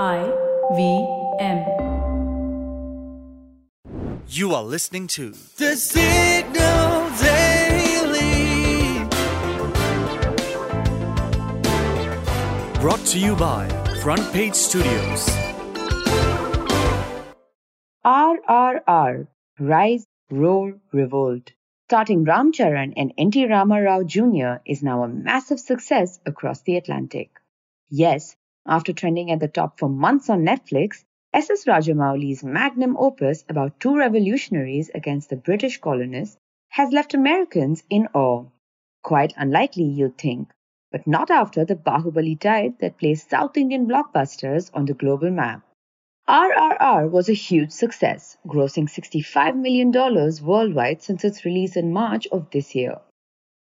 I V M. You are listening to The Signal Daily. brought to you by Front Page Studios. RRR Rise, Roar, Revolt. Starting Ram Charan and N.T. Rama Rao Jr. is now a massive success across the Atlantic. Yes, after trending at the top for months on Netflix, S.S. Rajamouli's magnum opus about two revolutionaries against the British colonists has left Americans in awe. Quite unlikely, you'd think, but not after the Bahubali tide that placed South Indian blockbusters on the global map. RRR was a huge success, grossing $65 million worldwide since its release in March of this year.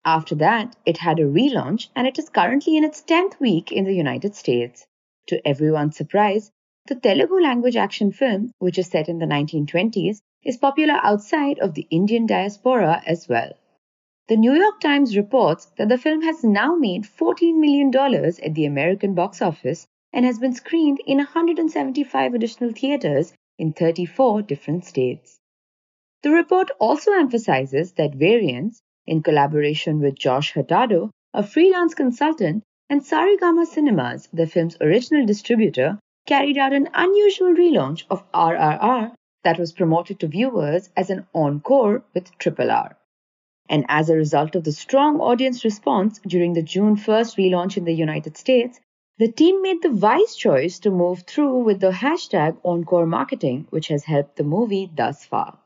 After that, it had a relaunch and it is currently in its 10th week in the United States. To everyone's surprise, the Telugu language action film, which is set in the 1920s, is popular outside of the Indian diaspora as well. The New York Times reports that the film has now made $14 million at the American box office and has been screened in 175 additional theaters in 34 different states. The report also emphasizes that Variance, in collaboration with Josh Hurtado, a freelance consultant, and Sarigama Cinemas, the film's original distributor, carried out an unusual relaunch of RRR that was promoted to viewers as an encore with Triple R. And as a result of the strong audience response during the June 1st relaunch in the United States, the team made the wise choice to move through with the hashtag Encore Marketing, which has helped the movie thus far.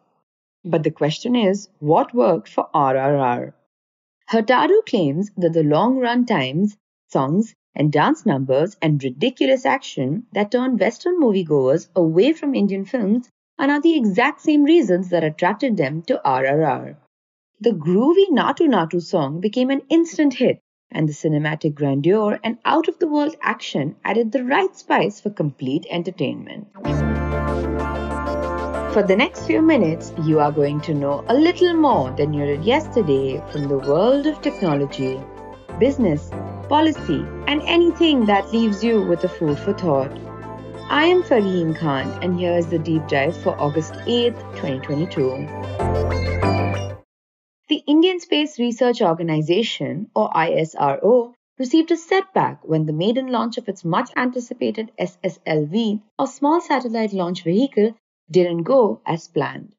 But the question is, what worked for RRR? Hurtado claims that the long run times, songs, and dance numbers and ridiculous action that turn Western moviegoers away from Indian films are now the exact same reasons that attracted them to RRR. The groovy Natu Natu song became an instant hit, and the cinematic grandeur and out of the world action added the right spice for complete entertainment. For the next few minutes, you are going to know a little more than you did yesterday from the world of technology, business, policy, and anything that leaves you with a food for thought. I am Farheen Khan, and here is the deep dive for August 8th, 2022. The Indian Space Research Organization, or ISRO, received a setback when the maiden launch of its much anticipated SSLV, or Small Satellite Launch Vehicle, didn't go as planned.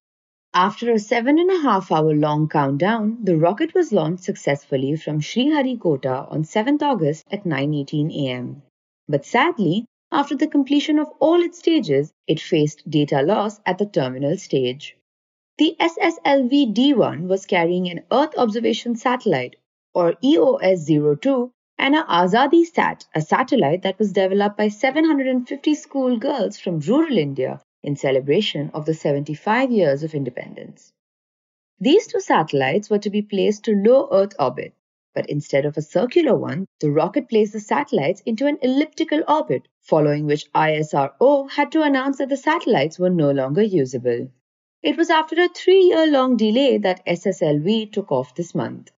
After a seven and a half hour long countdown, the rocket was launched successfully from Sriharikota on 7th August at 9:18 a.m. But sadly, after the completion of all its stages, it faced data loss at the terminal stage. The SSLV D1 was carrying an Earth Observation Satellite, or EOS-02, and a Azadi Sat, a satellite that was developed by 750 schoolgirls from rural India in celebration of the 75 years of independence. These two satellites were to be placed to low Earth orbit, but instead of a circular one, the rocket placed the satellites into an elliptical orbit, following which ISRO had to announce that the satellites were no longer usable. It was after a three year long delay that SSLV took off this month.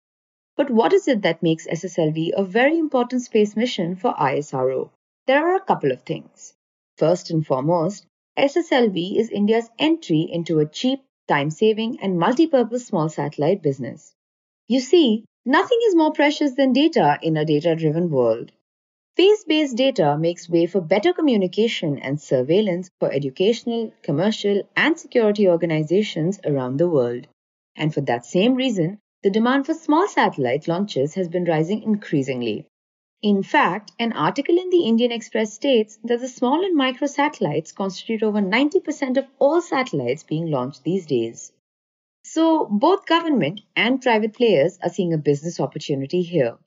But what is it that makes SSLV a very important space mission for ISRO? There are a couple of things. First and foremost, SSLV is India's entry into a cheap, time saving, and multi purpose small satellite business. You see, nothing is more precious than data in a data driven world. Space based data makes way for better communication and surveillance for educational, commercial, and security organizations around the world. And for that same reason, the demand for small satellite launches has been rising increasingly. In fact, an article in the Indian Express states that the small and micro satellites constitute over 90% of all satellites being launched these days. So, both government and private players are seeing a business opportunity here.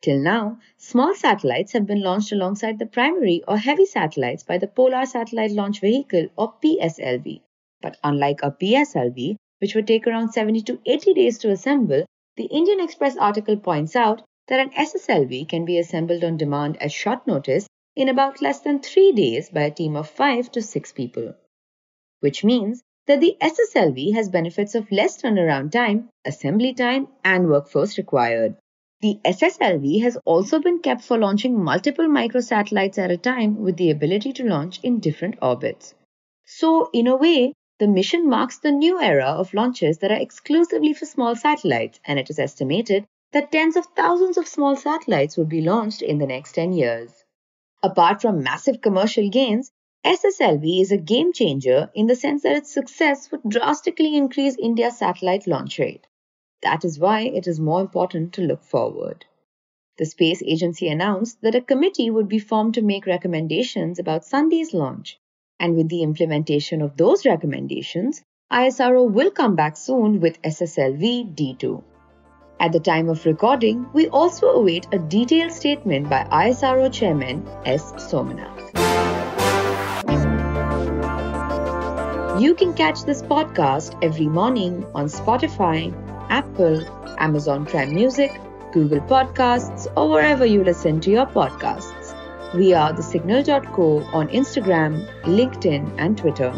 Till now, small satellites have been launched alongside the primary or heavy satellites by the Polar Satellite Launch Vehicle or PSLV. But unlike a PSLV, which would take around 70 to 80 days to assemble, the Indian Express article points out that an SSLV can be assembled on demand at short notice in about less than 3 days by a team of 5 to 6 people. Which means that the SSLV has benefits of less turnaround time, assembly time, and workforce required. The SSLV has also been kept for launching multiple microsatellites at a time with the ability to launch in different orbits. So, in a way, the mission marks the new era of launches that are exclusively for small satellites, and it is estimated that tens of thousands of small satellites would be launched in the next 10 years. Apart from massive commercial gains, SSLV is a game changer in the sense that its success would drastically increase India's satellite launch rate. That is why it is more important to look forward. The space agency announced that a committee would be formed to make recommendations about Sunday's launch. And with the implementation of those recommendations, ISRO will come back soon with SSLV D2. At the time of recording, we also await a detailed statement by ISRO Chairman S. Somanath. You can catch this podcast every morning on Spotify, Apple, Amazon Prime Music, Google Podcasts, or wherever you listen to your podcasts. We are the signal.co on Instagram, LinkedIn, and Twitter.